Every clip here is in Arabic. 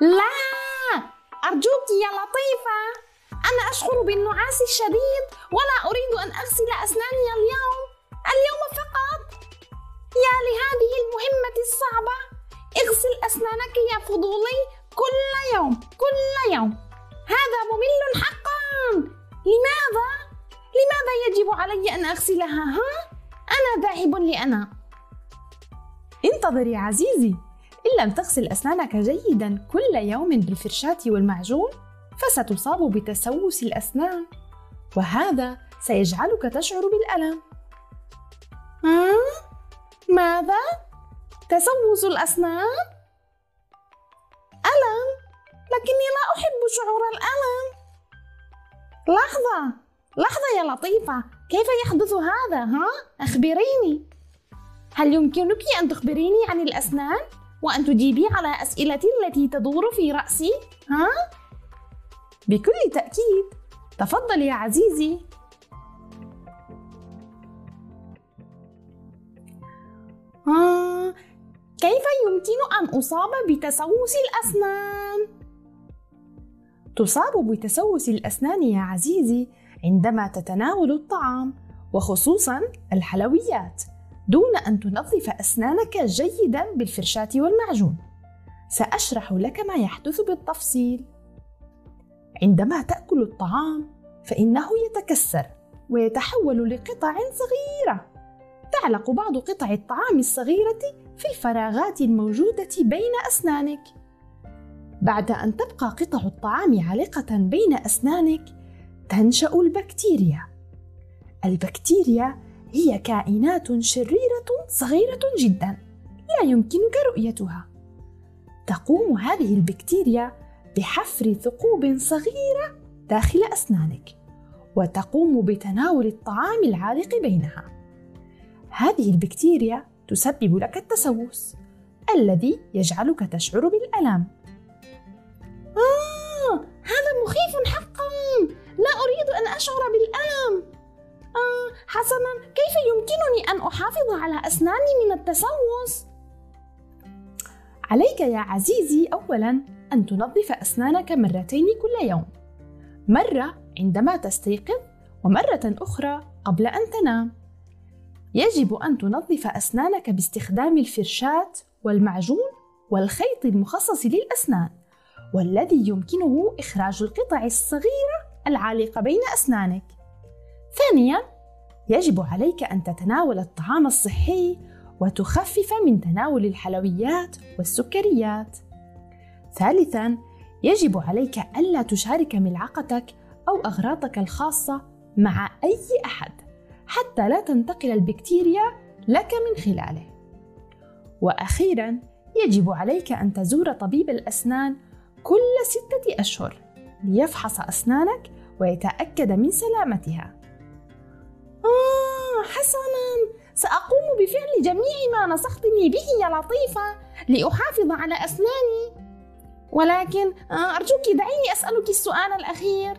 لا! أرجوك يا لطيفة! أنا أشعر بالنعاس الشديد ولا أريد أن أغسل أسناني اليوم اليوم فقط! يا لهذه المهمة الصعبة! اغسل أسنانك يا فضولي كل يوم كل يوم! هذا ممل حقا! لماذا؟ لماذا يجب علي أن أغسلها ها؟ أنا ذاهب لأنا! انتظر يا عزيزي! إن لم تغسل أسنانك جيدا كل يوم بالفرشاة والمعجون فستصاب بتسوس الأسنان وهذا سيجعلك تشعر بالألم؟ ماذا؟ تسوس الأسنان؟ ألم؟ لكني لا أحب شعور الألم لحظة لحظة يا لطيفة كيف يحدث هذا ها؟ أخبريني هل يمكنك أن تخبريني عن الأسنان؟ وأن تجيبي على أسئلتي التي تدور في رأسي. ها؟ بكل تأكيد. تفضل يا عزيزي. آه، كيف يمكن أن أصاب بتسوس الأسنان؟ تصاب بتسوس الأسنان يا عزيزي عندما تتناول الطعام وخصوصا الحلويات. دون أن تنظف أسنانك جيدا بالفرشاة والمعجون. سأشرح لك ما يحدث بالتفصيل. عندما تأكل الطعام فإنه يتكسر ويتحول لقطع صغيرة. تعلق بعض قطع الطعام الصغيرة في الفراغات الموجودة بين أسنانك. بعد أن تبقى قطع الطعام عالقة بين أسنانك تنشأ البكتيريا. البكتيريا هي كائنات شريرة صغيرة جدا لا يمكنك رؤيتها. تقوم هذه البكتيريا بحفر ثقوب صغيرة داخل أسنانك وتقوم بتناول الطعام العالق بينها. هذه البكتيريا تسبب لك التسوس الذي يجعلك تشعر بالألم. آه هذا مخيف حقا. لا أريد أن أشعر بالألم. آه حسنا يمكنني أن أحافظ على أسناني من التسوس؟ عليك يا عزيزي أولا أن تنظف أسنانك مرتين كل يوم مرة عندما تستيقظ ومرة أخرى قبل أن تنام يجب أن تنظف أسنانك باستخدام الفرشاة والمعجون والخيط المخصص للأسنان والذي يمكنه إخراج القطع الصغيرة العالقة بين أسنانك. ثانياً، يجب عليك أن تتناول الطعام الصحي وتخفف من تناول الحلويات والسكريات. ثالثاً، يجب عليك ألا تشارك ملعقتك أو أغراضك الخاصة مع أي أحد حتى لا تنتقل البكتيريا لك من خلاله. وأخيراً، يجب عليك أن تزور طبيب الأسنان كل ستة أشهر ليفحص أسنانك ويتأكد من سلامتها. حسناً سأقوم بفعل جميع ما نصحتني به يا لطيفة لأحافظ على أسناني. ولكن آه أرجوك دعيني أسألك السؤال الأخير.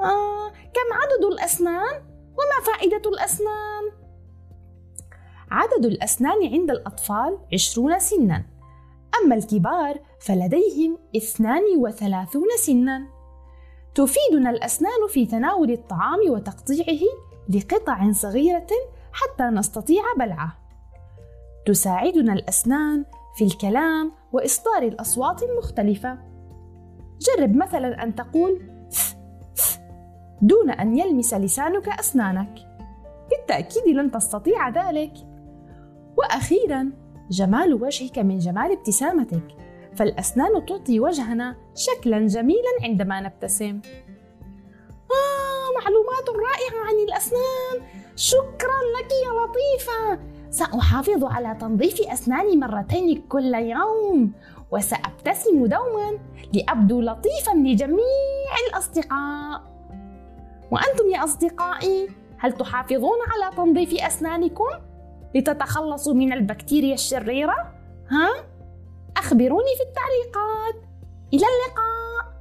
آه كم عدد الأسنان؟ وما فائدة الأسنان؟ عدد الأسنان عند الأطفال عشرون سناً أما الكبار فلديهم 32 سنا تفيدنا الأسنان في تناول الطعام وتقطيعه لقطع صغيرة حتى نستطيع بلعه. تساعدنا الأسنان في الكلام وإصدار الأصوات المختلفة. جرب مثلا أن تقول دون أن يلمس لسانك أسنانك. بالتأكيد لن تستطيع ذلك. وأخيرا جمال وجهك من جمال ابتسامتك فالأسنان تعطي وجهنا شكلا جميلا عندما نبتسم. معلومات رائعة عن الأسنان شكرا لك يا لطيفة سأحافظ على تنظيف أسناني مرتين كل يوم وسأبتسم دوما لأبدو لطيفا لجميع الأصدقاء وأنتم يا أصدقائي هل تحافظون على تنظيف أسنانكم؟ لتتخلصوا من البكتيريا الشريرة؟ ها؟ أخبروني في التعليقات إلى اللقاء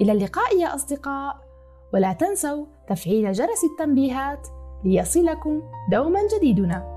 إلى اللقاء يا أصدقاء ولا تنسوا تفعيل جرس التنبيهات ليصلكم دوما جديدنا.